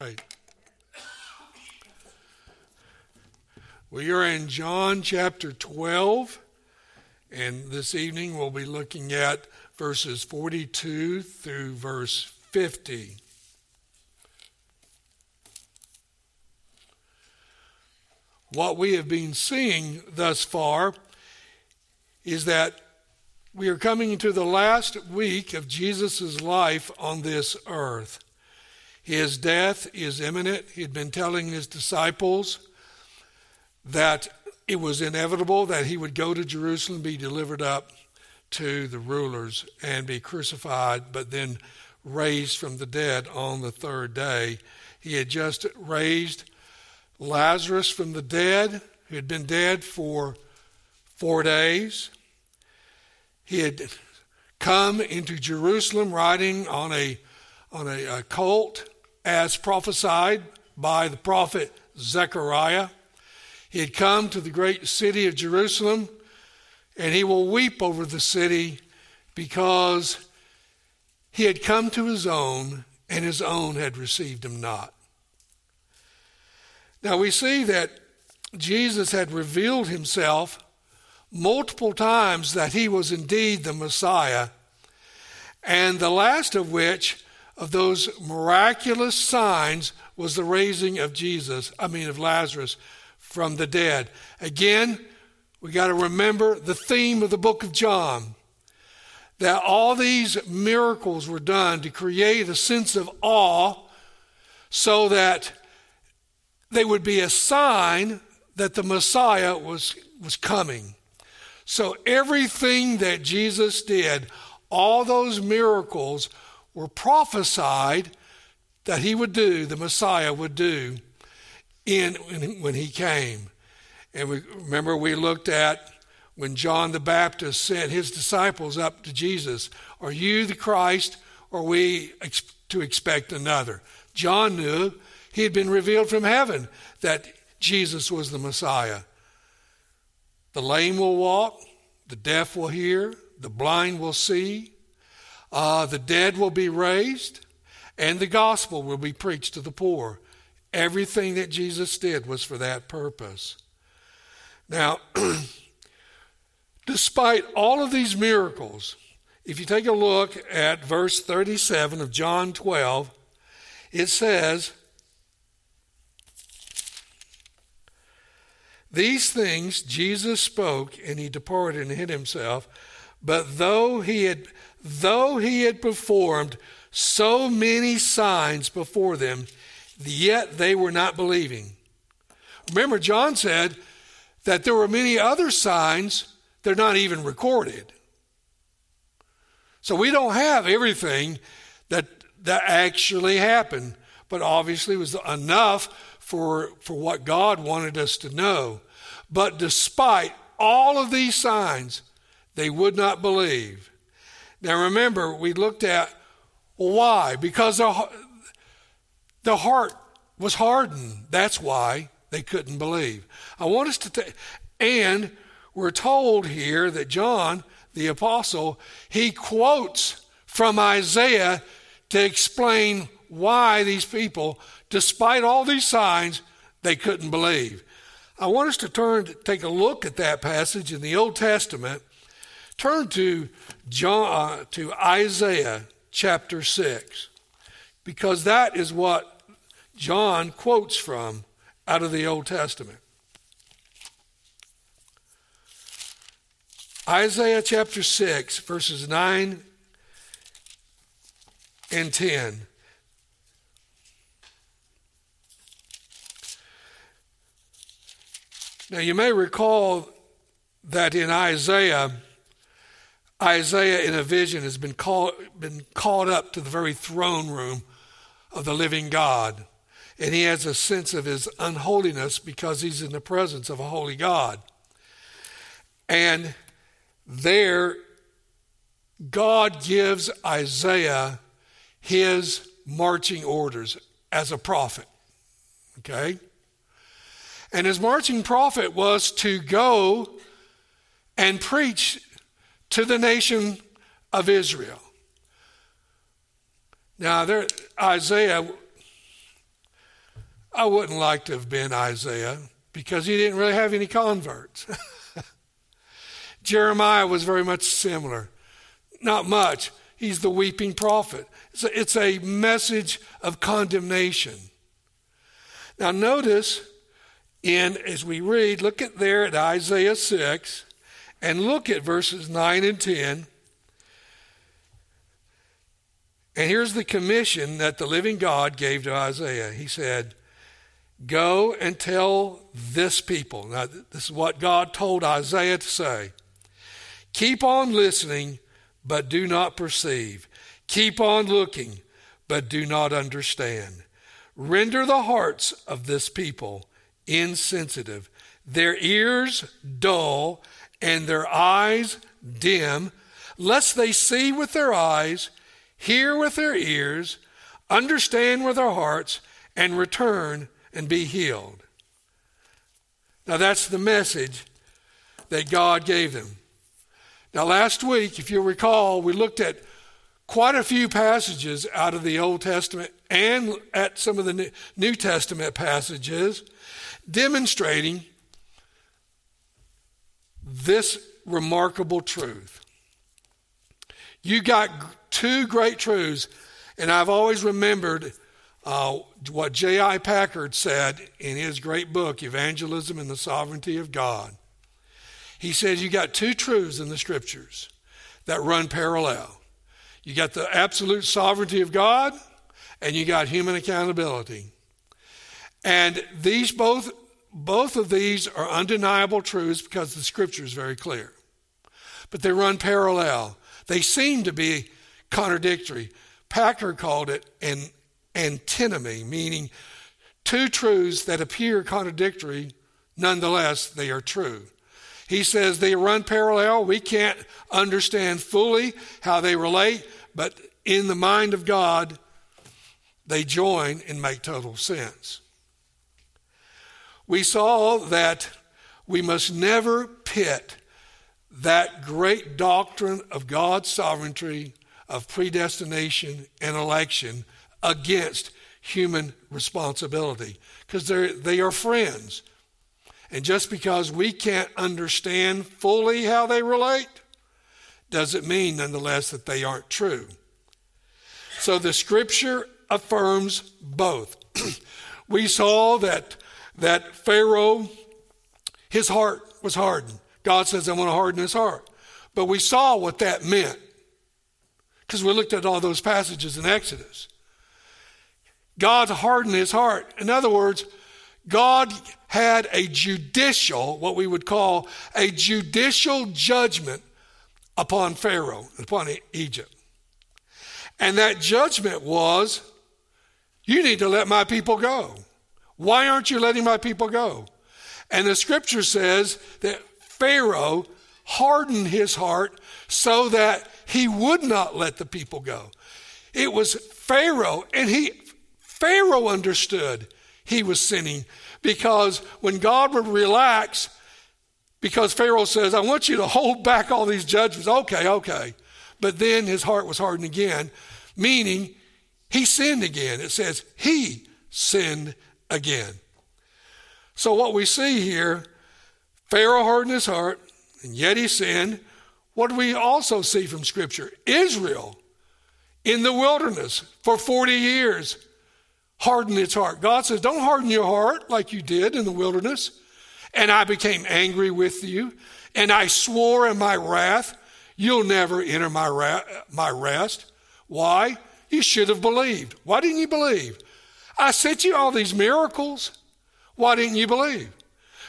Right. We are in John chapter 12, and this evening we'll be looking at verses 42 through verse 50. What we have been seeing thus far is that we are coming into the last week of Jesus' life on this earth. His death is imminent. He had been telling his disciples that it was inevitable that he would go to Jerusalem, be delivered up to the rulers, and be crucified, but then raised from the dead on the third day. He had just raised Lazarus from the dead, who had been dead for four days. He had come into Jerusalem riding on a on a, a colt as prophesied by the prophet Zechariah. He had come to the great city of Jerusalem, and he will weep over the city because he had come to his own, and his own had received him not. Now we see that Jesus had revealed himself multiple times that he was indeed the Messiah, and the last of which of those miraculous signs was the raising of Jesus, I mean, of Lazarus from the dead. Again, we got to remember the theme of the book of John that all these miracles were done to create a sense of awe so that they would be a sign that the Messiah was, was coming. So everything that Jesus did, all those miracles, were prophesied that he would do, the Messiah would do in when he came. And we remember we looked at when John the Baptist sent his disciples up to Jesus, are you the Christ or we to expect another? John knew he had been revealed from heaven that Jesus was the Messiah. The lame will walk, the deaf will hear, the blind will see, uh, the dead will be raised, and the gospel will be preached to the poor. Everything that Jesus did was for that purpose. Now, despite all of these miracles, if you take a look at verse 37 of John 12, it says, These things Jesus spoke, and he departed and hid himself. But though he had though he had performed so many signs before them, yet they were not believing. Remember, John said that there were many other signs that are not even recorded. So we don't have everything that, that actually happened, but obviously was enough for, for what God wanted us to know. But despite all of these signs, they would not believe. Now remember, we looked at why? Because the, the heart was hardened. That's why they couldn't believe. I want us to take, and we're told here that John, the apostle, he quotes from Isaiah to explain why these people, despite all these signs, they couldn't believe. I want us to turn to take a look at that passage in the Old Testament. Turn to John, uh, to Isaiah chapter 6, because that is what John quotes from out of the Old Testament. Isaiah chapter 6, verses 9 and 10. Now, you may recall that in Isaiah, Isaiah, in a vision, has been, called, been called up to the very throne room of the living God. And he has a sense of his unholiness because he's in the presence of a holy God. And there, God gives Isaiah his marching orders as a prophet. Okay? And his marching prophet was to go and preach to the nation of Israel. Now, there, Isaiah I wouldn't like to have been Isaiah because he didn't really have any converts. Jeremiah was very much similar. Not much. He's the weeping prophet. It's a, it's a message of condemnation. Now, notice in as we read, look at there at Isaiah 6 and look at verses 9 and 10. And here's the commission that the living God gave to Isaiah. He said, Go and tell this people. Now, this is what God told Isaiah to say. Keep on listening, but do not perceive. Keep on looking, but do not understand. Render the hearts of this people insensitive, their ears dull, and their eyes dim, lest they see with their eyes, hear with their ears, understand with their hearts, and return and be healed. Now, that's the message that God gave them. Now, last week, if you'll recall, we looked at quite a few passages out of the Old Testament and at some of the New Testament passages demonstrating this remarkable truth. You got two great truths, and I've always remembered uh, what J.I. Packer said in his great book, Evangelism and the Sovereignty of God. He says you got two truths in the scriptures that run parallel. You got the absolute sovereignty of God, and you got human accountability. And these both both of these are undeniable truths because the scripture is very clear. But they run parallel. They seem to be contradictory. Packer called it an antinomy, meaning two truths that appear contradictory, nonetheless, they are true. He says they run parallel. We can't understand fully how they relate, but in the mind of God, they join and make total sense. We saw that we must never pit that great doctrine of God's sovereignty, of predestination and election against human responsibility because they are friends. And just because we can't understand fully how they relate doesn't mean, nonetheless, that they aren't true. So the scripture affirms both. we saw that, that Pharaoh, his heart was hardened. God says, I want to harden his heart. But we saw what that meant because we looked at all those passages in Exodus. God hardened his heart. In other words, God had a judicial, what we would call a judicial judgment upon Pharaoh, upon Egypt. And that judgment was, you need to let my people go. Why aren't you letting my people go? And the scripture says that Pharaoh hardened his heart so that he would not let the people go. It was Pharaoh, and he Pharaoh understood he was sinning because when God would relax, because Pharaoh says, I want you to hold back all these judgments. Okay, okay. But then his heart was hardened again, meaning he sinned again. It says he sinned again. So what we see here, Pharaoh hardened his heart, and yet he sinned. What do we also see from Scripture? Israel in the wilderness for 40 years harden its heart. God says, Don't harden your heart like you did in the wilderness. And I became angry with you, and I swore in my wrath, You'll never enter my, ra- my rest. Why? You should have believed. Why didn't you believe? I sent you all these miracles. Why didn't you believe?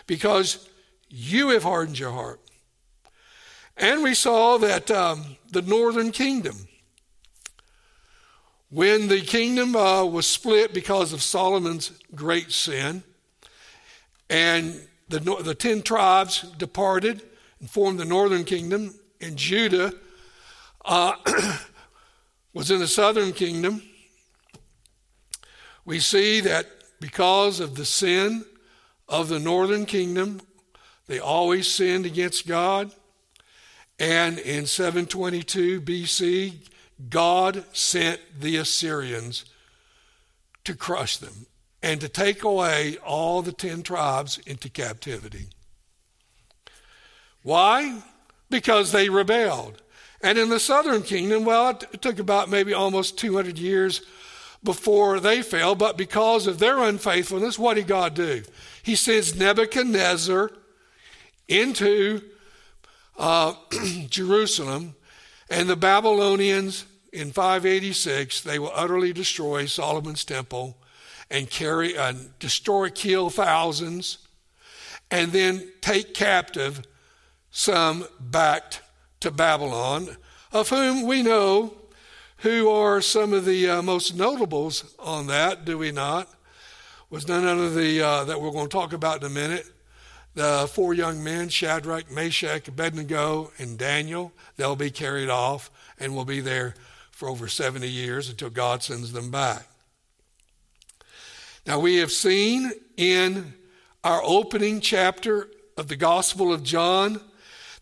Because you have hardened your heart. And we saw that um, the northern kingdom when the kingdom uh, was split because of Solomon's great sin, and the, the ten tribes departed and formed the northern kingdom, and Judah uh, was in the southern kingdom, we see that because of the sin of the northern kingdom, they always sinned against God. And in 722 BC, God sent the Assyrians to crush them. and to take away all the ten tribes into captivity. Why? Because they rebelled. And in the southern kingdom, well, it took about maybe almost 200 years before they fell, but because of their unfaithfulness, what did God do? He sends Nebuchadnezzar into uh, Jerusalem, and the Babylonians in 586 they will utterly destroy Solomon's temple and carry and destroy, kill thousands, and then take captive some back to Babylon, of whom we know who are some of the uh, most notables on that, do we not? Was none other the uh, that we're going to talk about in a minute. The four young men, Shadrach, Meshach, Abednego, and Daniel, they'll be carried off and will be there for over 70 years until God sends them back. Now, we have seen in our opening chapter of the Gospel of John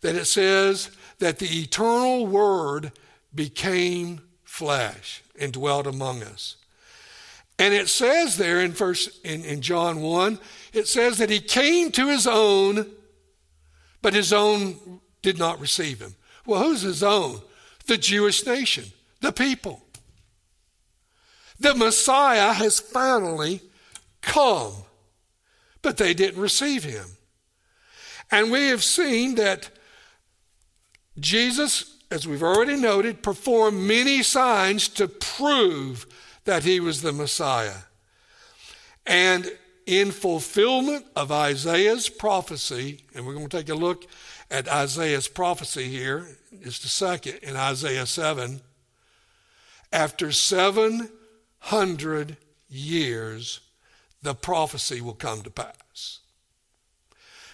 that it says that the eternal Word became flesh and dwelt among us. And it says there in first in, in John 1, it says that he came to his own, but his own did not receive him. Well, who's his own? The Jewish nation, the people. The Messiah has finally Come. But they didn't receive him. And we have seen that Jesus, as we've already noted, performed many signs to prove that he was the Messiah. And in fulfillment of Isaiah's prophecy, and we're going to take a look at Isaiah's prophecy here, just a second, in Isaiah 7. After 700 years, the prophecy will come to pass.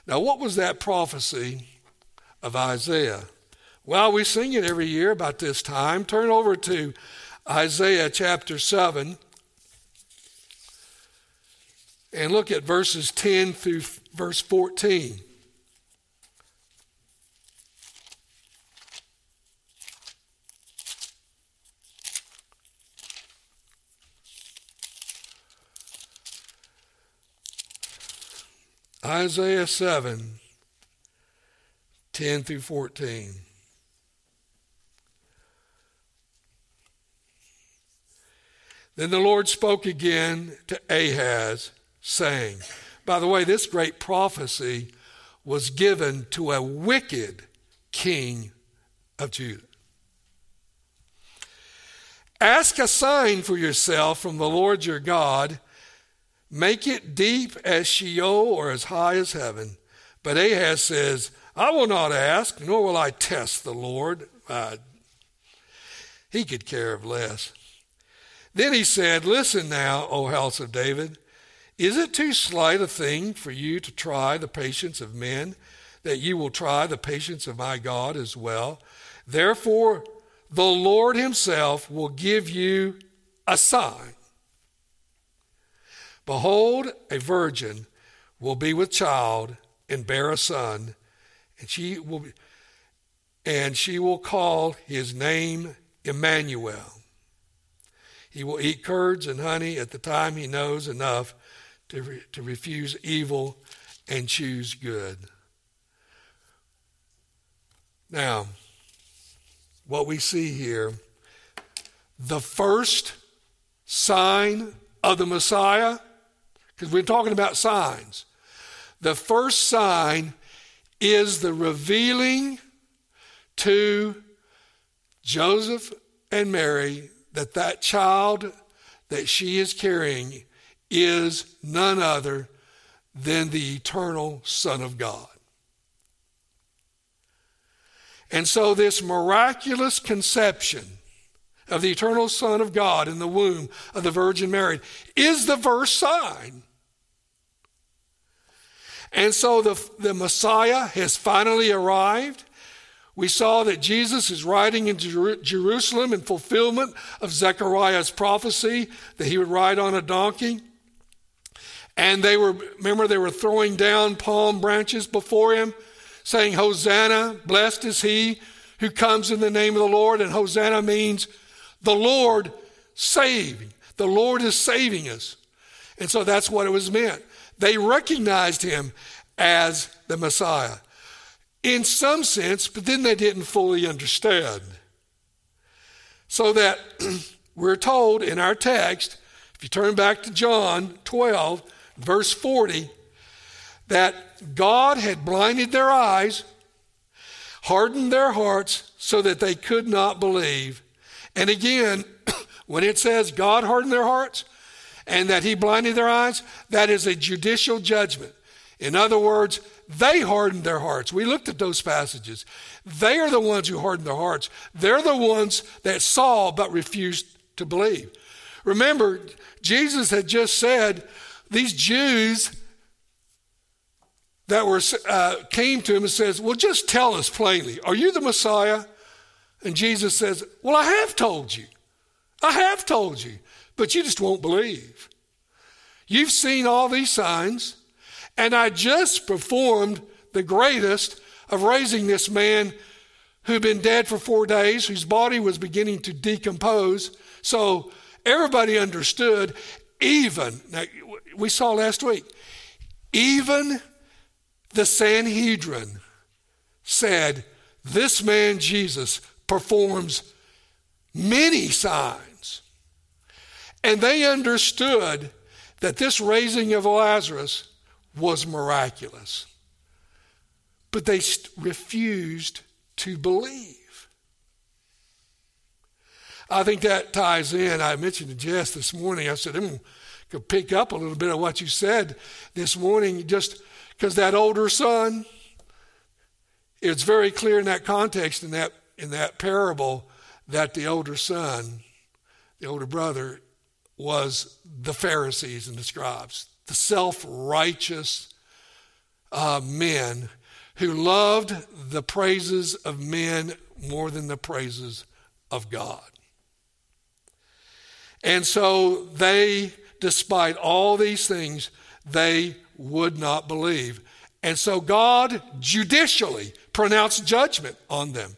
Now, what was that prophecy of Isaiah? Well, we sing it every year about this time. Turn over to Isaiah chapter 7 and look at verses 10 through verse 14. Isaiah 7 10 through 14. Then the Lord spoke again to Ahaz, saying, By the way, this great prophecy was given to a wicked king of Judah. Ask a sign for yourself from the Lord your God Make it deep as Sheol or as high as heaven. But Ahaz says, I will not ask, nor will I test the Lord. Uh, he could care of less. Then he said, Listen now, O house of David. Is it too slight a thing for you to try the patience of men, that you will try the patience of my God as well? Therefore, the Lord himself will give you a sign. Behold, a virgin will be with child and bear a son, and she will be, and she will call his name Emmanuel. He will eat curds and honey at the time he knows enough to, re, to refuse evil and choose good. Now, what we see here, the first sign of the Messiah because we're talking about signs. The first sign is the revealing to Joseph and Mary that that child that she is carrying is none other than the eternal Son of God. And so, this miraculous conception of the eternal Son of God in the womb of the Virgin Mary is the first sign and so the, the Messiah has finally arrived. We saw that Jesus is riding into Jerusalem in fulfillment of Zechariah's prophecy that he would ride on a donkey. And they were, remember, they were throwing down palm branches before him, saying, Hosanna, blessed is he who comes in the name of the Lord. And Hosanna means the Lord saving. The Lord is saving us. And so that's what it was meant. They recognized him as the Messiah in some sense, but then they didn't fully understand. So that we're told in our text, if you turn back to John 12, verse 40, that God had blinded their eyes, hardened their hearts so that they could not believe. And again, when it says God hardened their hearts and that he blinded their eyes, that is a judicial judgment. In other words, they hardened their hearts. We looked at those passages. They are the ones who hardened their hearts. They're the ones that saw but refused to believe. Remember, Jesus had just said these Jews that were uh, came to him and says, "Well, just tell us plainly, are you the Messiah?" And Jesus says, "Well, I have told you. I have told you, but you just won't believe. You've seen all these signs." And I just performed the greatest of raising this man who'd been dead for four days, whose body was beginning to decompose. So everybody understood, even, now, we saw last week, even the Sanhedrin said, This man Jesus performs many signs. And they understood that this raising of Lazarus was miraculous. But they refused to believe. I think that ties in. I mentioned to Jess this morning, I said, I'm going to pick up a little bit of what you said this morning, just because that older son, it's very clear in that context, in that, in that parable, that the older son, the older brother, was the Pharisees and the scribes the self righteous uh, men who loved the praises of men more than the praises of God. And so they, despite all these things, they would not believe. And so God judicially pronounced judgment on them.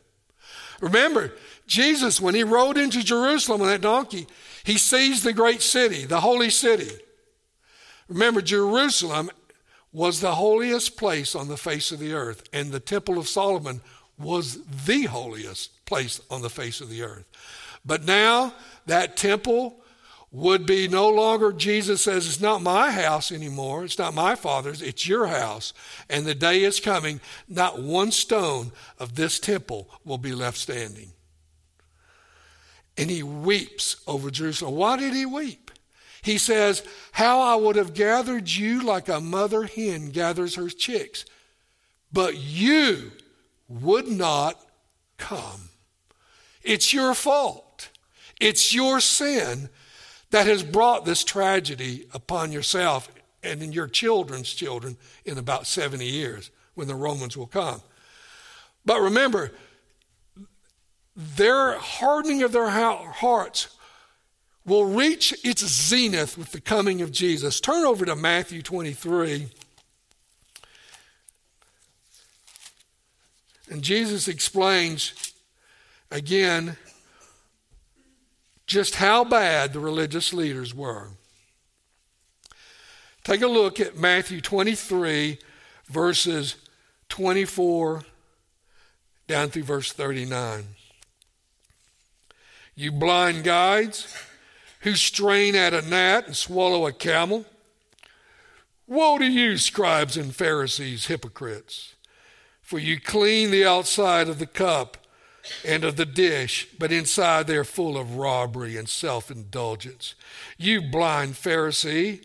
Remember, Jesus, when he rode into Jerusalem on that donkey, he sees the great city, the holy city. Remember, Jerusalem was the holiest place on the face of the earth, and the Temple of Solomon was the holiest place on the face of the earth. But now that temple would be no longer, Jesus says, it's not my house anymore. It's not my father's. It's your house. And the day is coming, not one stone of this temple will be left standing. And he weeps over Jerusalem. Why did he weep? He says, How I would have gathered you like a mother hen gathers her chicks, but you would not come. It's your fault. It's your sin that has brought this tragedy upon yourself and in your children's children in about 70 years when the Romans will come. But remember, their hardening of their hearts will reach its zenith with the coming of Jesus. Turn over to Matthew 23. And Jesus explains again just how bad the religious leaders were. Take a look at Matthew 23, verses 24 down through verse 39. You blind guides who strain at a gnat and swallow a camel? Woe to you, scribes and Pharisees, hypocrites! For you clean the outside of the cup and of the dish, but inside they're full of robbery and self indulgence. You blind Pharisee.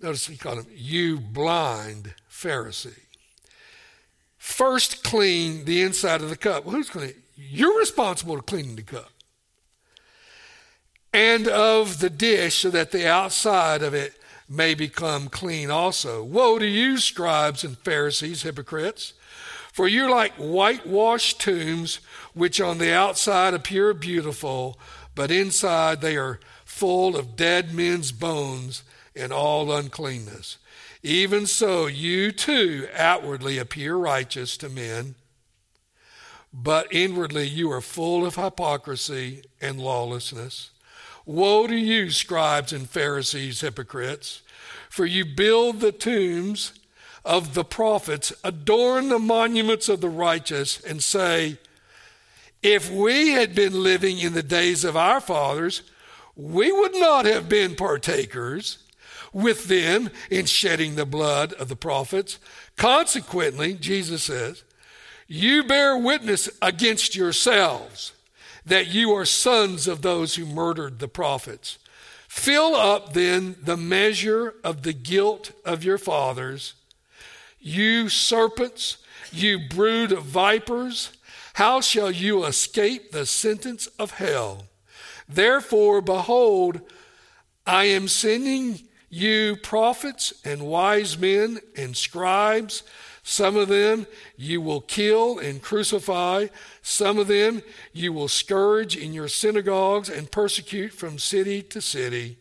Notice he called him, you blind Pharisee. First clean the inside of the cup. Well, who's to? You're responsible for cleaning the cup and of the dish, so that the outside of it may become clean also. Woe to you, scribes and Pharisees, hypocrites! For you're like whitewashed tombs, which on the outside appear beautiful, but inside they are full of dead men's bones and all uncleanness. Even so, you too outwardly appear righteous to men, but inwardly you are full of hypocrisy and lawlessness. Woe to you, scribes and Pharisees, hypocrites, for you build the tombs of the prophets, adorn the monuments of the righteous, and say, If we had been living in the days of our fathers, we would not have been partakers with them in shedding the blood of the prophets. Consequently, Jesus says, you bear witness against yourselves that you are sons of those who murdered the prophets. Fill up then the measure of the guilt of your fathers. You serpents, you brood of vipers, how shall you escape the sentence of hell? Therefore, behold, I am sending you prophets and wise men and scribes. Some of them you will kill and crucify. Some of them you will scourge in your synagogues and persecute from city to city.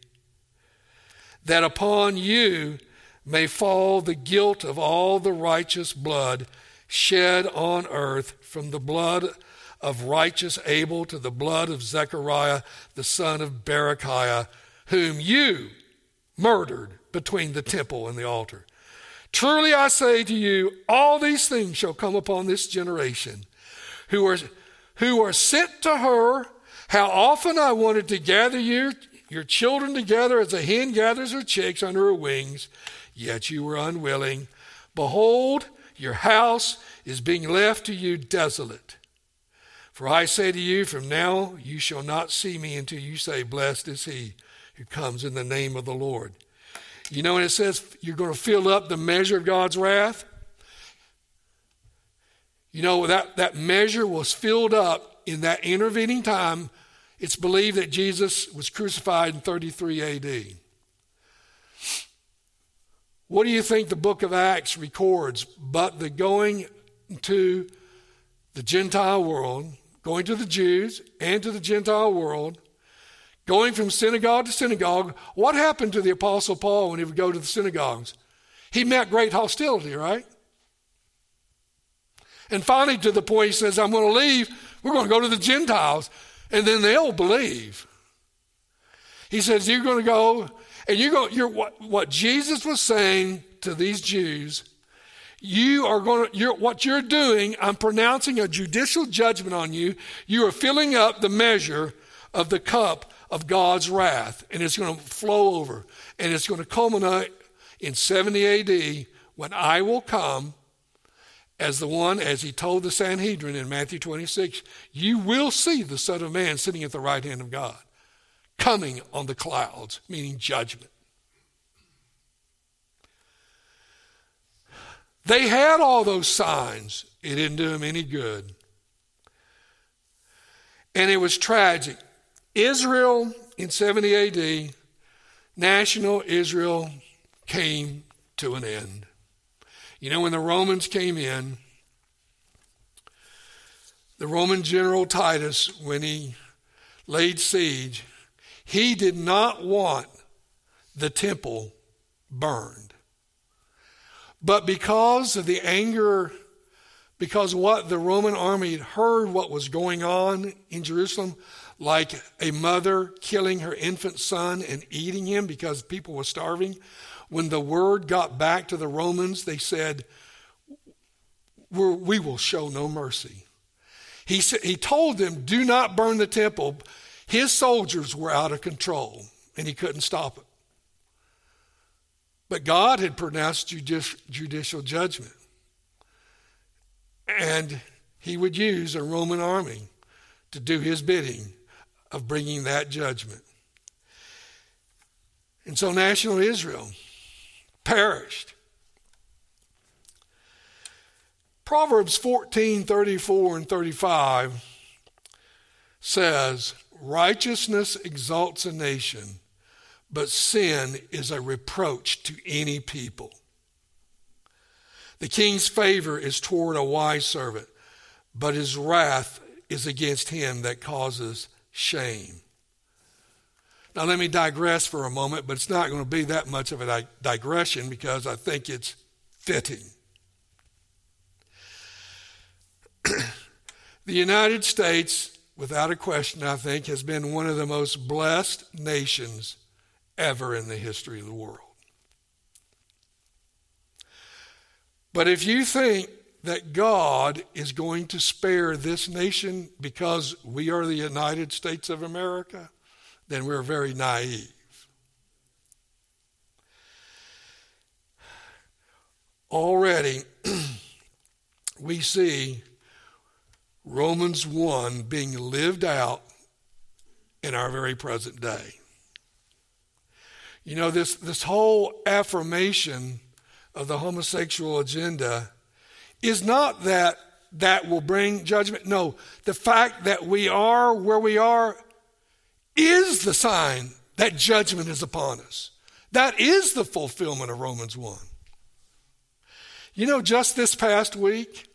That upon you may fall the guilt of all the righteous blood shed on earth, from the blood of righteous Abel to the blood of Zechariah, the son of Berechiah, whom you murdered between the temple and the altar. Truly I say to you, all these things shall come upon this generation who are, who are sent to her. How often I wanted to gather you, your children together as a hen gathers her chicks under her wings, yet you were unwilling. Behold, your house is being left to you desolate. For I say to you, from now you shall not see me until you say, Blessed is he who comes in the name of the Lord. You know when it says you're going to fill up the measure of God's wrath? You know, that, that measure was filled up in that intervening time. It's believed that Jesus was crucified in 33 AD. What do you think the book of Acts records? But the going to the Gentile world, going to the Jews and to the Gentile world, going from synagogue to synagogue. What happened to the Apostle Paul when he would go to the synagogues? He met great hostility, right? And finally, to the point he says, I'm going to leave. We're going to go to the Gentiles, and then they'll believe. He says, You're going to go, and you're going, you're, what, what Jesus was saying to these Jews, you are going to, you're, what you're doing, I'm pronouncing a judicial judgment on you. You are filling up the measure of the cup of God's wrath, and it's going to flow over, and it's going to culminate in 70 AD when I will come as the one, as he told the Sanhedrin in Matthew 26, you will see the Son of Man sitting at the right hand of God, coming on the clouds, meaning judgment. They had all those signs. It didn't do them any good. And it was tragic. Israel in 70 AD, national Israel came to an end. You know, when the Romans came in, the Roman general Titus, when he laid siege, he did not want the temple burned. But because of the anger, because what the Roman army had heard what was going on in Jerusalem, like a mother killing her infant son and eating him because people were starving. When the word got back to the Romans, they said, We will show no mercy. He, said, he told them, Do not burn the temple. His soldiers were out of control, and he couldn't stop it. But God had pronounced judicial judgment. And he would use a Roman army to do his bidding of bringing that judgment. And so national Israel perished. Proverbs 14 34 and 35 says, Righteousness exalts a nation, but sin is a reproach to any people. The king's favor is toward a wise servant, but his wrath is against him that causes shame. Now, let me digress for a moment, but it's not going to be that much of a digression because I think it's fitting. the United States without a question, I think, has been one of the most blessed nations ever in the history of the world. But if you think that God is going to spare this nation because we are the United States of America, then we're very naive. Already, we see Romans 1 being lived out in our very present day. You know, this, this whole affirmation of the homosexual agenda is not that that will bring judgment. No, the fact that we are where we are is the sign that judgment is upon us. That is the fulfillment of Romans 1. You know, just this past week,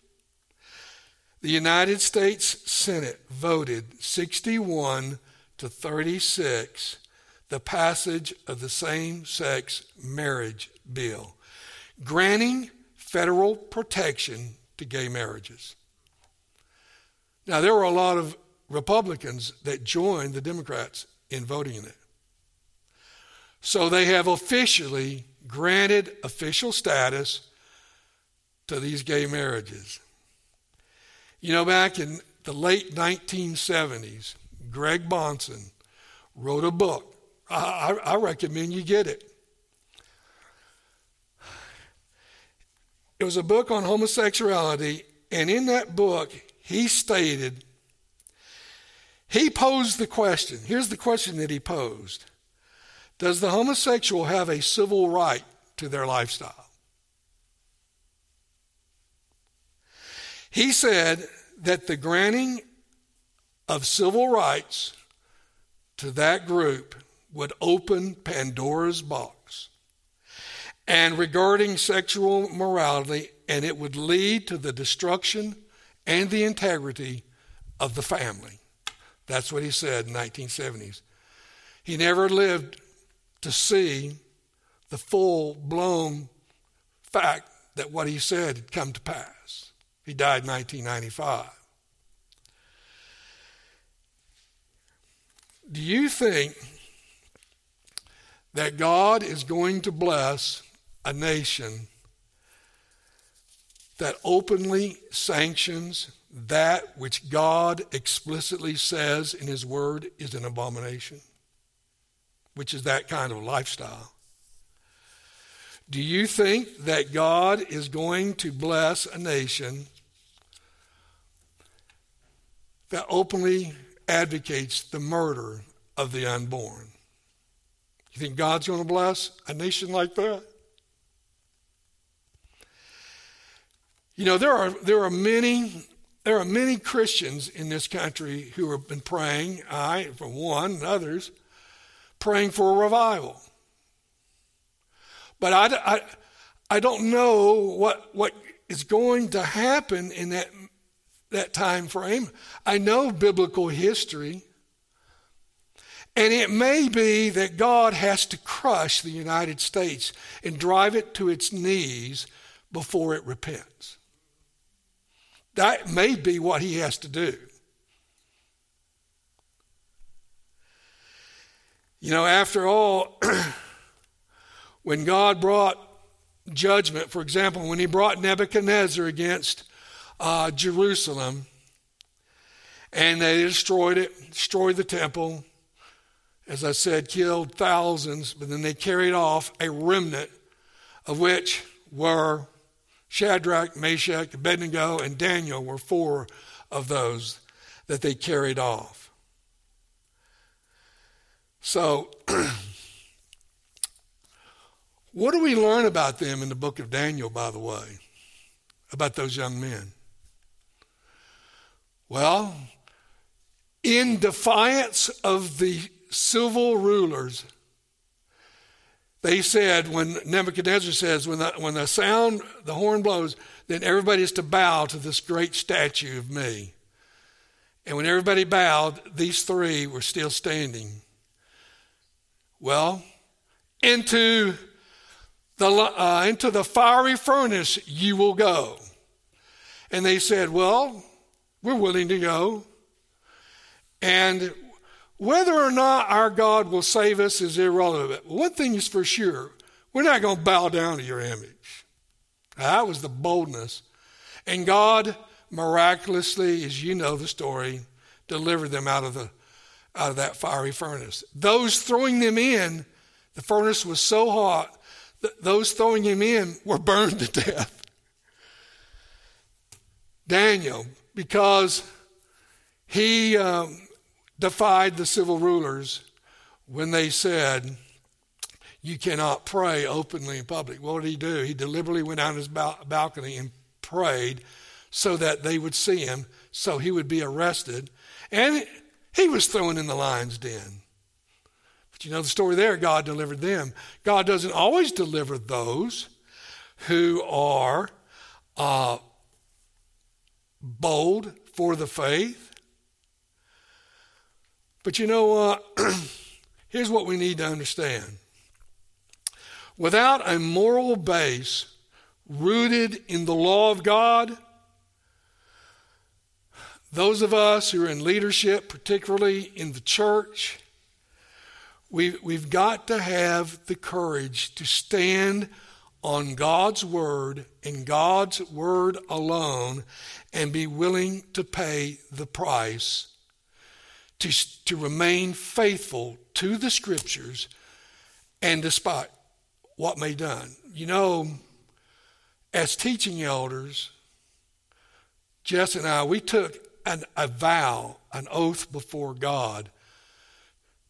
the United States Senate voted 61 to 36 the passage of the same sex marriage bill, granting federal protection to gay marriages. Now, there were a lot of Republicans that joined the Democrats in voting in it. So they have officially granted official status to these gay marriages. You know, back in the late 1970s, Greg Bahnsen wrote a book. I, I, recommend you get it. It was a book on homosexuality, and in that book, he stated, he posed the question. Here's the question that he posed Does the homosexual have a civil right to their lifestyle? He said that the granting of civil rights to that group would open Pandora's box. And regarding sexual morality, and it would lead to the destruction and the integrity of the family. That's what he said in 1970s. He never lived to see the full blown fact that what he said had come to pass. He died in 1995. Do you think that God is going to bless a nation that openly sanctions that which God explicitly says in His Word is an abomination, which is that kind of lifestyle? Do you think that God is going to bless a nation that openly advocates the murder of the unborn. You think God's going to bless a nation like that? You know, there are, there are many there are many Christians in this country who have been praying, I, for one, and others, praying for a revival. But I, I, I don't know what, what is going to happen in that that time frame. I know biblical history. And it may be that God has to crush the United States and drive it to its knees before it repents. That may be what he has to do. You know, after all, when God brought judgment, for example, when he brought Nebuchadnezzar against uh, Jerusalem, and they destroyed it, destroyed the temple. As I said, killed thousands, but then they carried off a remnant, of which were Shadrach, Meshach, Abednego, and Daniel were four of those that they carried off. So, what do we learn about them in the book of Daniel, by the way, about those young men? Well, in defiance of the civil rulers, they said, when Nebuchadnezzar says, when the, when the sound, the horn blows, then everybody is to bow to this great statue of me. And when everybody bowed, these three were still standing. Well, into the, uh, into the fiery furnace you will go. And they said, Well, we're willing to go. And whether or not our God will save us is irrelevant. One thing is for sure we're not going to bow down to your image. That was the boldness. And God miraculously, as you know the story, delivered them out of, the, out of that fiery furnace. Those throwing them in, the furnace was so hot that those throwing him in were burned to death. Daniel, because he um, defied the civil rulers when they said, You cannot pray openly in public. What did he do? He deliberately went out on his balcony and prayed so that they would see him, so he would be arrested. And he was thrown in the lion's den. But you know the story there God delivered them. God doesn't always deliver those who are uh, bold for the faith but you know what? Here's what we need to understand. Without a moral base rooted in the law of God, those of us who are in leadership, particularly in the church, we, we've got to have the courage to stand on God's word and God's word alone and be willing to pay the price to, to remain faithful to the scriptures and despite what may done. You know, as teaching elders, Jess and I, we took an, a vow, an oath before God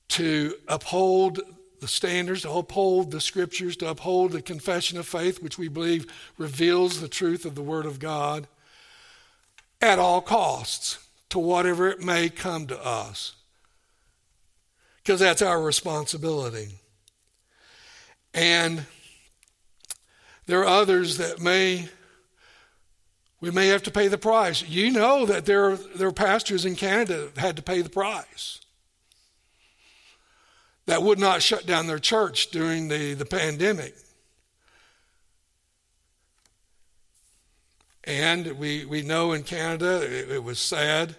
to uphold the standards, to uphold the scriptures, to uphold the confession of faith, which we believe reveals the truth of the Word of God at all costs to whatever it may come to us. Because that's our responsibility. And there are others that may, we may have to pay the price. You know that there are, there are pastors in Canada that had to pay the price that would not shut down their church during the, the pandemic. And we, we know in Canada it, it, was sad.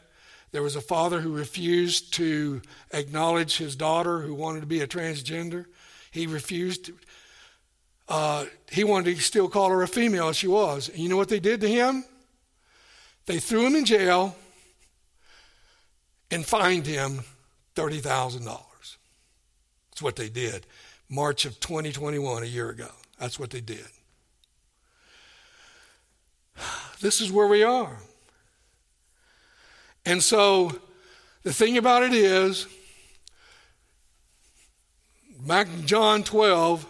There was a father who refused to acknowledge his daughter who wanted to be a transgender. He refused. Uh, he wanted to still call her a female as she was. And you know what they did to him? They threw him in jail and fined him $30,000. That's what they did. March of 2021, a year ago. That's what they did. This is where we are. And so the thing about it is, back in John 12,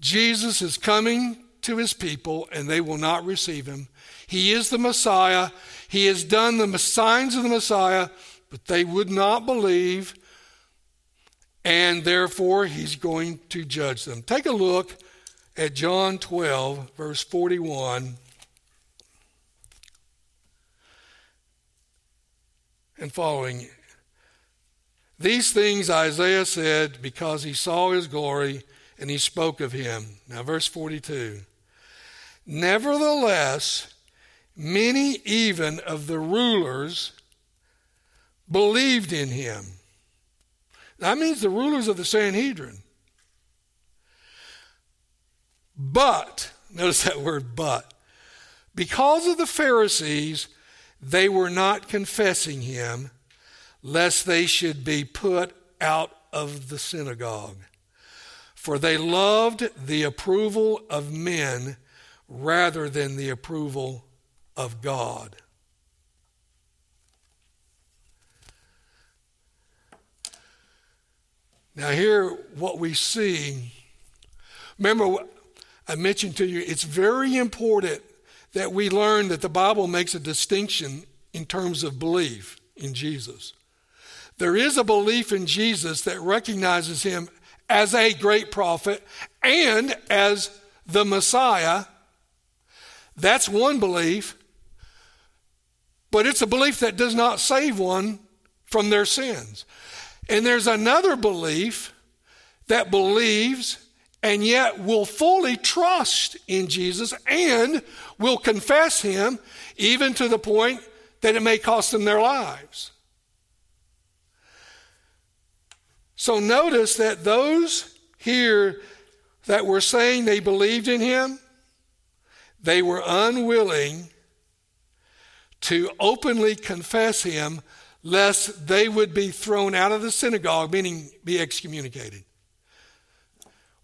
Jesus is coming to his people and they will not receive him. He is the Messiah. He has done the signs of the Messiah, but they would not believe, and therefore he's going to judge them. Take a look at John 12, verse 41. And following. These things Isaiah said because he saw his glory and he spoke of him. Now, verse 42. Nevertheless, many even of the rulers believed in him. That means the rulers of the Sanhedrin. But, notice that word but, because of the Pharisees, they were not confessing him, lest they should be put out of the synagogue. For they loved the approval of men rather than the approval of God. Now, here, what we see, remember, I mentioned to you, it's very important that we learn that the Bible makes a distinction in terms of belief in Jesus. There is a belief in Jesus that recognizes him as a great prophet and as the Messiah. That's one belief, but it's a belief that does not save one from their sins. And there's another belief that believes and yet will fully trust in Jesus and will confess him even to the point that it may cost them their lives. So notice that those here that were saying they believed in him, they were unwilling to openly confess him lest they would be thrown out of the synagogue, meaning be excommunicated.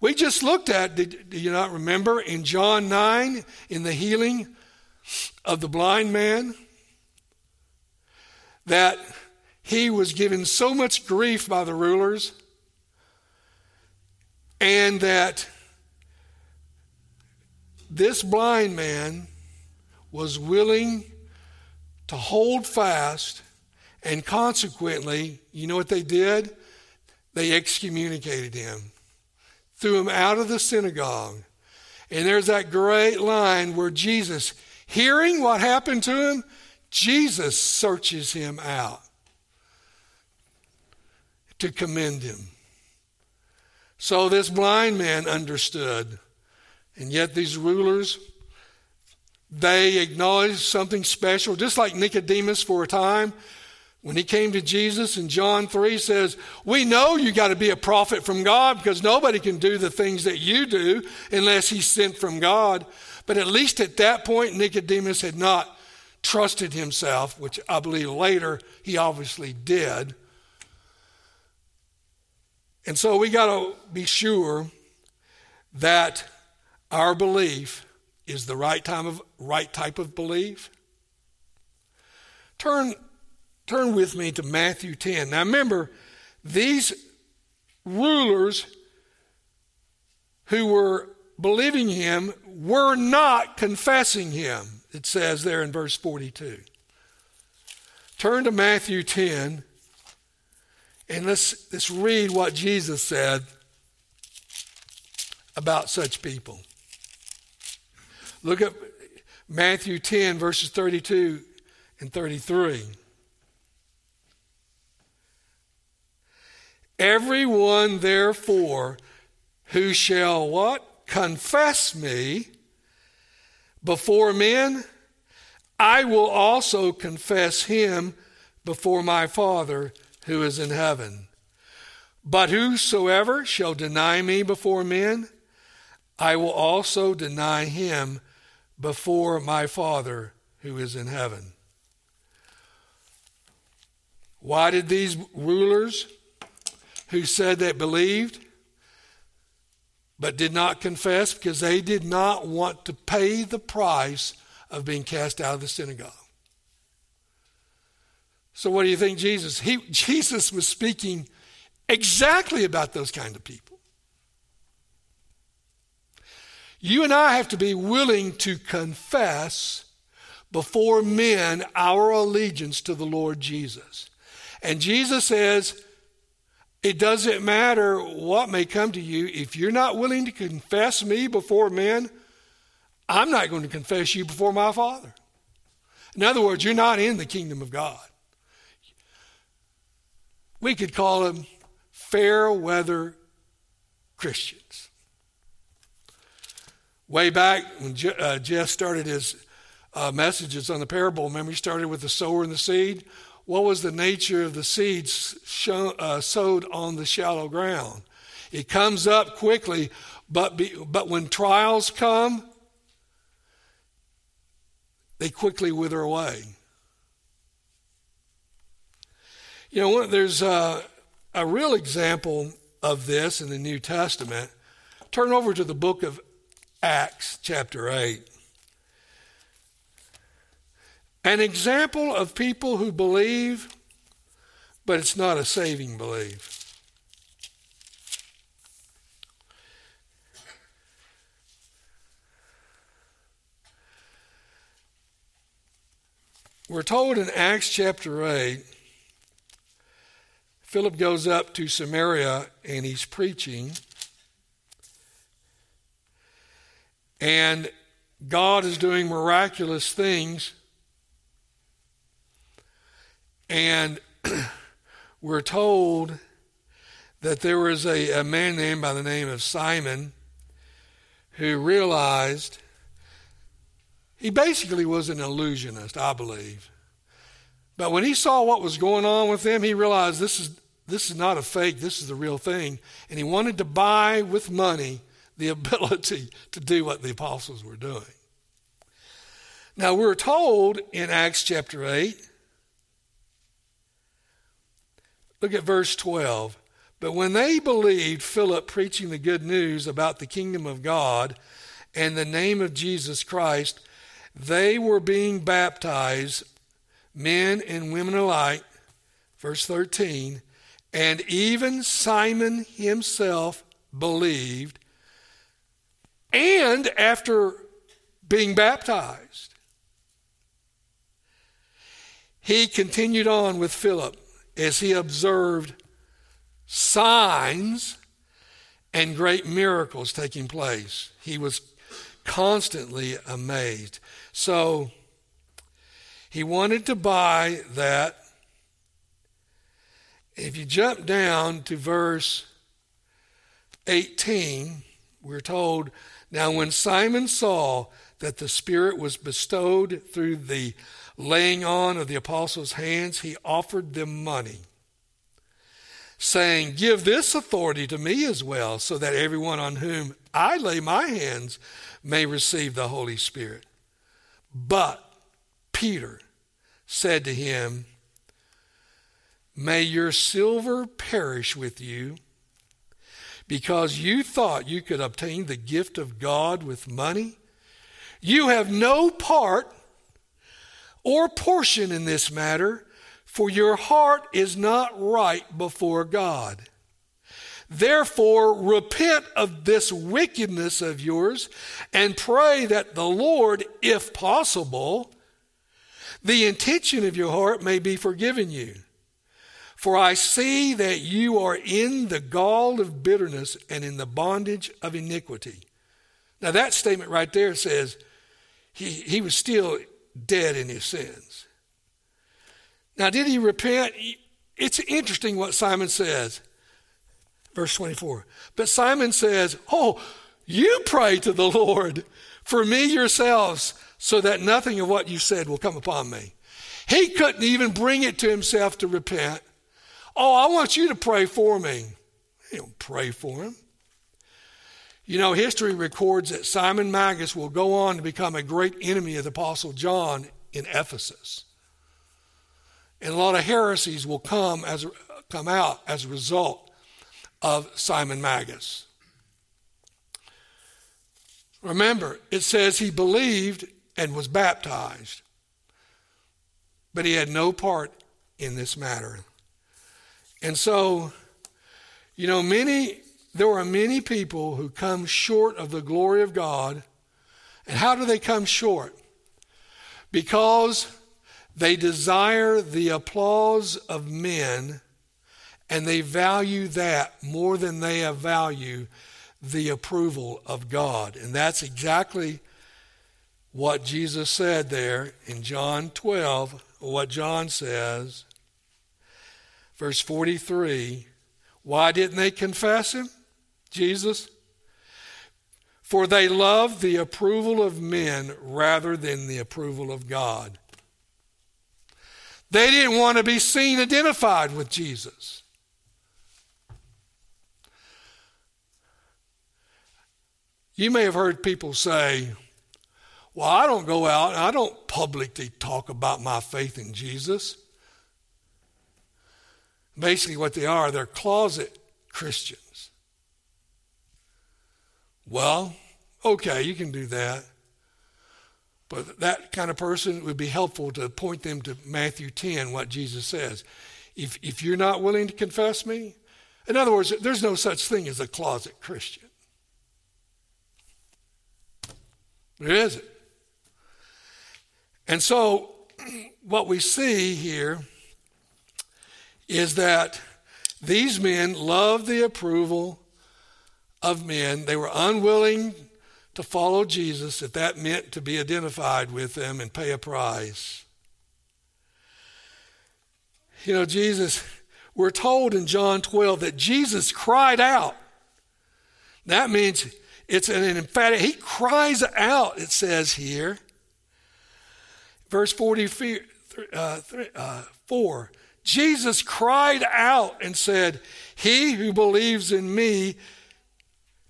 We just looked at, did, do you not remember, in John 9, in the healing of the blind man, that he was given so much grief by the rulers, and that this blind man was willing to hold fast, and consequently, you know what they did? They excommunicated him, threw him out of the synagogue. And there's that great line where Jesus, hearing what happened to him, Jesus searches him out to commend him. So this blind man understood. And yet these rulers, they acknowledged something special, just like Nicodemus for a time. When he came to Jesus in John 3 says, We know you got to be a prophet from God because nobody can do the things that you do unless he's sent from God. But at least at that point, Nicodemus had not trusted himself, which I believe later he obviously did. And so we got to be sure that our belief is the right time of right type of belief. Turn turn with me to Matthew 10. Now remember, these rulers who were believing him were not confessing him. It says there in verse 42. Turn to Matthew 10 and let's, let's read what Jesus said about such people. Look at Matthew 10, verses 32 and 33. Everyone, therefore, who shall what? Confess me before men, I will also confess him before my Father who is in heaven. But whosoever shall deny me before men, I will also deny him before my Father who is in heaven. Why did these rulers who said that believed but did not confess? Because they did not want to pay the price of being cast out of the synagogue. So, what do you think, Jesus? He, Jesus was speaking exactly about those kind of people. You and I have to be willing to confess before men our allegiance to the Lord Jesus. And Jesus says, it doesn't matter what may come to you. If you're not willing to confess me before men, I'm not going to confess you before my Father. In other words, you're not in the kingdom of God. We could call them fair weather Christians. Way back when uh, Jeff started his uh, messages on the parable, remember he started with the sower and the seed? What was the nature of the seeds shown, uh, sowed on the shallow ground? It comes up quickly, but, be, but when trials come, they quickly wither away. You know, there's a, a real example of this in the New Testament. Turn over to the book of Acts, chapter 8. An example of people who believe, but it's not a saving belief. We're told in Acts chapter 8 Philip goes up to Samaria and he's preaching. And God is doing miraculous things. And we're told that there was a, a man named by the name of Simon who realized he basically was an illusionist, I believe. But when he saw what was going on with them, he realized this is this is not a fake, this is the real thing. And he wanted to buy with money the ability to do what the apostles were doing. Now, we're told in Acts chapter 8, look at verse 12. But when they believed Philip preaching the good news about the kingdom of God and the name of Jesus Christ, they were being baptized, men and women alike. Verse 13. And even Simon himself believed, and after being baptized, he continued on with Philip as he observed signs and great miracles taking place. He was constantly amazed. So he wanted to buy that. If you jump down to verse 18, we're told, Now when Simon saw that the Spirit was bestowed through the laying on of the apostles' hands, he offered them money, saying, Give this authority to me as well, so that everyone on whom I lay my hands may receive the Holy Spirit. But Peter said to him, May your silver perish with you, because you thought you could obtain the gift of God with money. You have no part or portion in this matter, for your heart is not right before God. Therefore, repent of this wickedness of yours and pray that the Lord, if possible, the intention of your heart may be forgiven you. For I see that you are in the gall of bitterness and in the bondage of iniquity. Now, that statement right there says he, he was still dead in his sins. Now, did he repent? It's interesting what Simon says. Verse 24. But Simon says, Oh, you pray to the Lord for me yourselves, so that nothing of what you said will come upon me. He couldn't even bring it to himself to repent. Oh, I want you to pray for me. He don't pray for him. You know, history records that Simon Magus will go on to become a great enemy of the Apostle John in Ephesus. And a lot of heresies will come, as, come out as a result of Simon Magus. Remember, it says he believed and was baptized, but he had no part in this matter. And so, you know, many there are many people who come short of the glory of God. And how do they come short? Because they desire the applause of men and they value that more than they value the approval of God. And that's exactly what Jesus said there in John 12, what John says, verse 43. Why didn't they confess him? Jesus? For they love the approval of men rather than the approval of God. They didn't want to be seen identified with Jesus. You may have heard people say, Well, I don't go out and I don't publicly talk about my faith in Jesus. Basically, what they are, they're closet Christians. Well, okay, you can do that. But that kind of person would be helpful to point them to Matthew 10, what Jesus says. If, if you're not willing to confess me, in other words, there's no such thing as a closet Christian. There isn't. And so, what we see here is that these men love the approval of men. They were unwilling to follow Jesus if that meant to be identified with them and pay a price. You know, Jesus, we're told in John 12 that Jesus cried out. That means it's an emphatic, he cries out, it says here. Verse 44, uh, uh, Jesus cried out and said, He who believes in me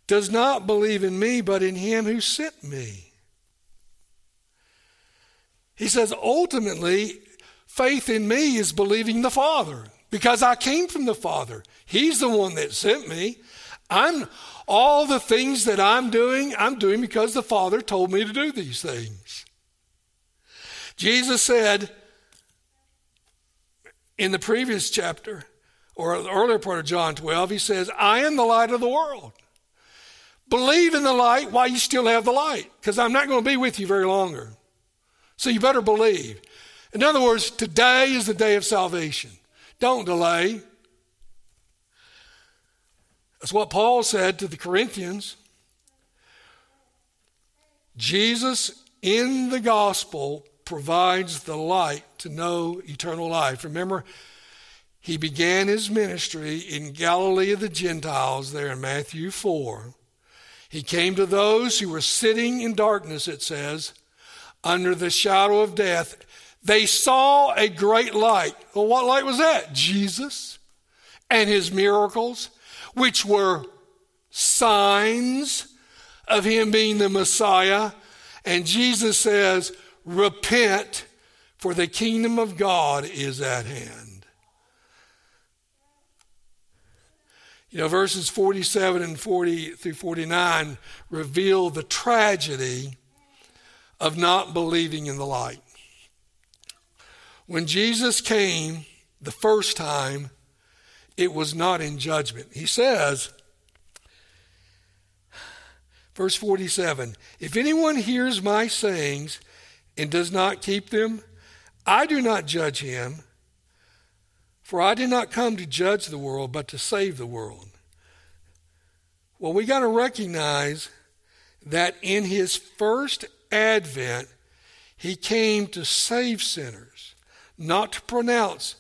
does not believe in me, but in him who sent me. He says, ultimately, faith in me is believing the Father because I came from the Father. He's the one that sent me. I'm all the things that I'm doing, I'm doing because the Father told me to do these things. Jesus said in the previous chapter, or the earlier part of John 12, he says, I am the light of the world. Believe in the light while you still have the light, because I'm not going to be with you very longer. So you better believe. In other words, today is the day of salvation. Don't delay. That's what Paul said to the Corinthians. Jesus in the gospel provides the light to know eternal life. Remember, he began his ministry in Galilee of the Gentiles, there in Matthew 4. He came to those who were sitting in darkness, it says, under the shadow of death. They saw a great light. Well, what light was that? Jesus and his miracles, which were signs of him being the Messiah. And Jesus says, Repent, for the kingdom of God is at hand. You know, verses 47 and 40 through 49 reveal the tragedy of not believing in the light. When Jesus came the first time, it was not in judgment. He says, verse 47 If anyone hears my sayings and does not keep them, I do not judge him, for I did not come to judge the world, but to save the world. Well, we got to recognize that in his first advent, he came to save sinners, not to pronounce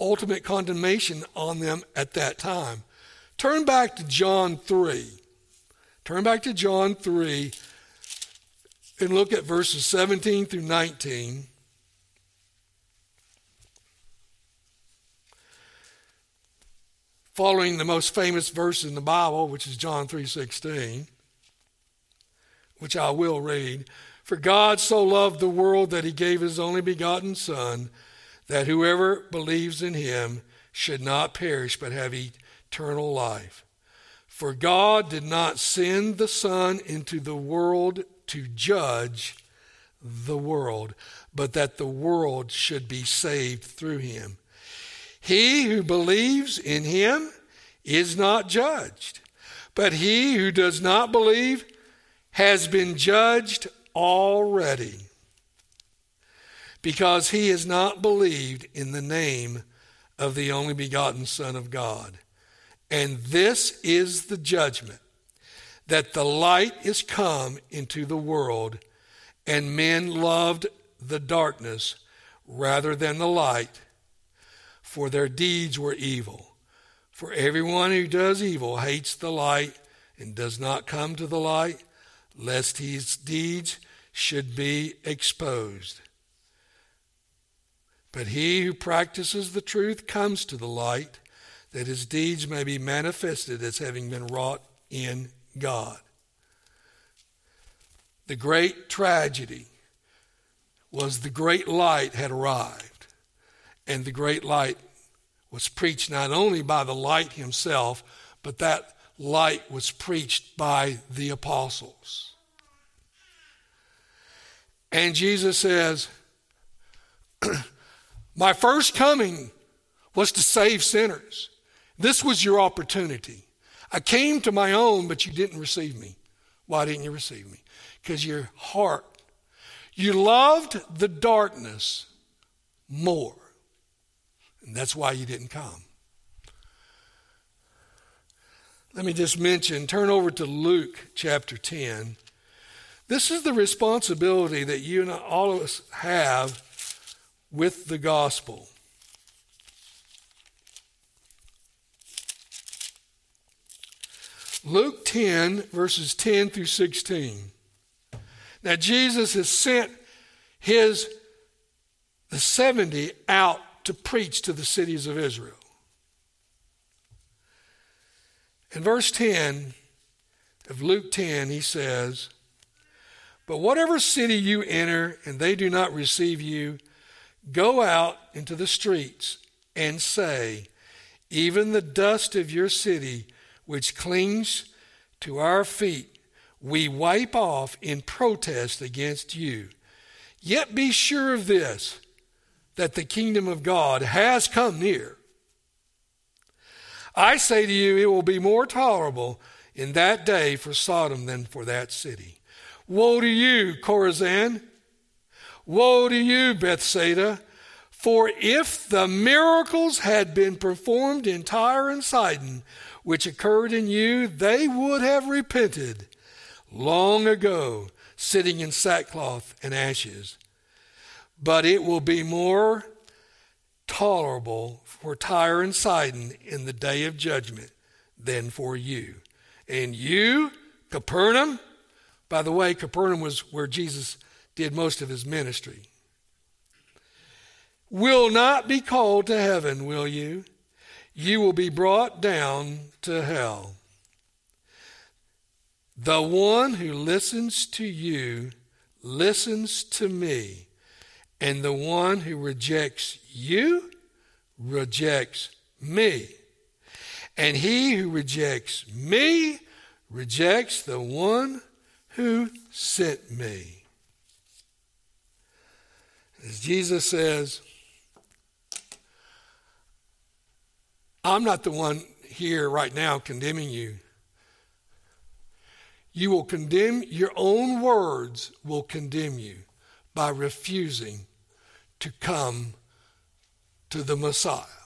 ultimate condemnation on them at that time. Turn back to John 3. Turn back to John 3 and look at verses 17 through 19. Following the most famous verse in the Bible, which is John 3:16, which I will read. For God so loved the world that he gave his only begotten Son, that whoever believes in him should not perish but have eternal life. For God did not send the Son into the world to judge the world, but that the world should be saved through him. He who believes in him is not judged, but he who does not believe has been judged already because he has not believed in the name of the only begotten Son of God. And this is the judgment that the light is come into the world, and men loved the darkness rather than the light, for their deeds were evil. For everyone who does evil hates the light and does not come to the light, lest his deeds should be exposed. But he who practices the truth comes to the light, that his deeds may be manifested as having been wrought in God. The great tragedy was the great light had arrived, and the great light was preached not only by the light himself, but that light was preached by the apostles. And Jesus says, My first coming was to save sinners. This was your opportunity. I came to my own, but you didn't receive me. Why didn't you receive me? Because your heart, you loved the darkness more. And that's why you didn't come. Let me just mention, turn over to Luke chapter 10. This is the responsibility that you and all of us have with the gospel. Luke 10, verses 10 through 16. Now, Jesus has sent his the 70 out to preach to the cities of Israel. In verse 10 of Luke 10, he says, But whatever city you enter and they do not receive you, go out into the streets and say, Even the dust of your city, which clings to our feet, we wipe off in protest against you. Yet be sure of this that the kingdom of God has come near. I say to you, it will be more tolerable in that day for Sodom than for that city. Woe to you, Chorazin! Woe to you, Bethsaida! For if the miracles had been performed in Tyre and Sidon, which occurred in you, they would have repented long ago, sitting in sackcloth and ashes. But it will be more tolerable for Tyre and Sidon in the day of judgment than for you. And you, Capernaum, by the way, Capernaum was where Jesus did most of his ministry, will not be called to heaven, will you? You will be brought down to hell. The one who listens to you listens to me, and the one who rejects you rejects me. And he who rejects me rejects the one who sent me. As Jesus says, I'm not the one here right now condemning you. You will condemn, your own words will condemn you by refusing to come to the Messiah.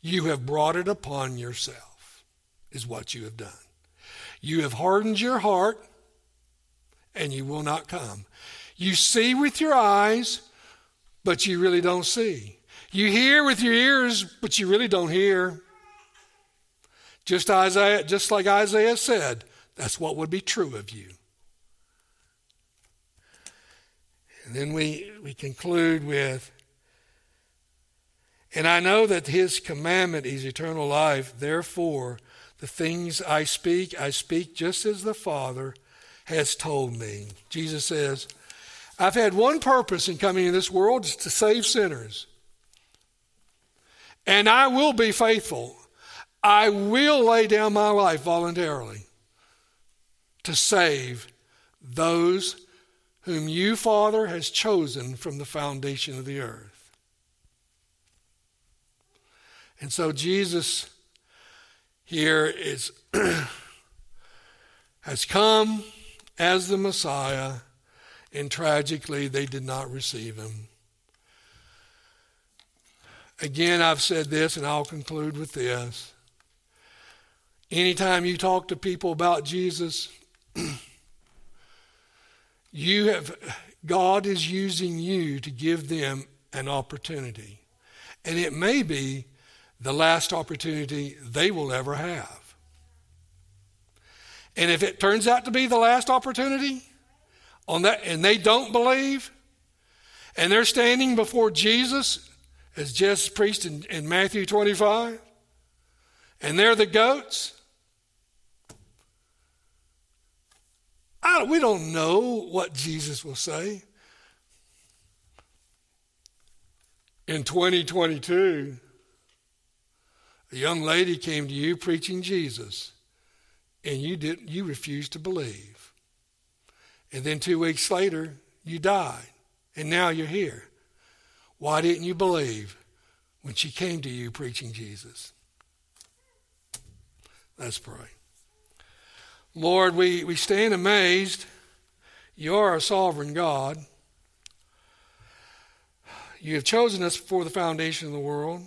You have brought it upon yourself, is what you have done. You have hardened your heart, and you will not come. You see with your eyes, but you really don't see. You hear with your ears, but you really don't hear. Just Isaiah, just like Isaiah said, that's what would be true of you. And then we, we conclude with, and I know that his commandment is eternal life. Therefore, the things I speak, I speak just as the Father has told me. Jesus says, I've had one purpose in coming in this world is to save sinners. And I will be faithful. I will lay down my life voluntarily to save those whom you, Father, has chosen from the foundation of the earth. And so Jesus here is has come as the Messiah, and tragically they did not receive him. Again, I've said this, and I'll conclude with this. Anytime you talk to people about Jesus, you have God is using you to give them an opportunity. And it may be the last opportunity they will ever have. And if it turns out to be the last opportunity on that and they don't believe and they're standing before Jesus as Jess preached in, in Matthew 25, and they're the goats. I, we don't know what Jesus will say. In 2022, a young lady came to you preaching Jesus, and you didn't you refused to believe. And then two weeks later, you died, and now you're here. Why didn't you believe when she came to you preaching Jesus? Let's pray. Lord, we, we stand amazed. You are a sovereign God. You have chosen us before the foundation of the world.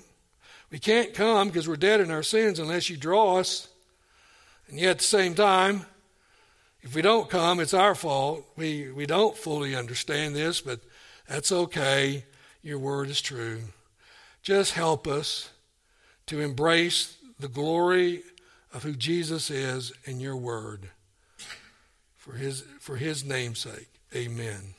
We can't come because we're dead in our sins unless you draw us. And yet at the same time, if we don't come, it's our fault. We, we don't fully understand this, but that's okay. Your word is true. Just help us to embrace the glory of who Jesus is in your word. For his, for his name's sake, amen.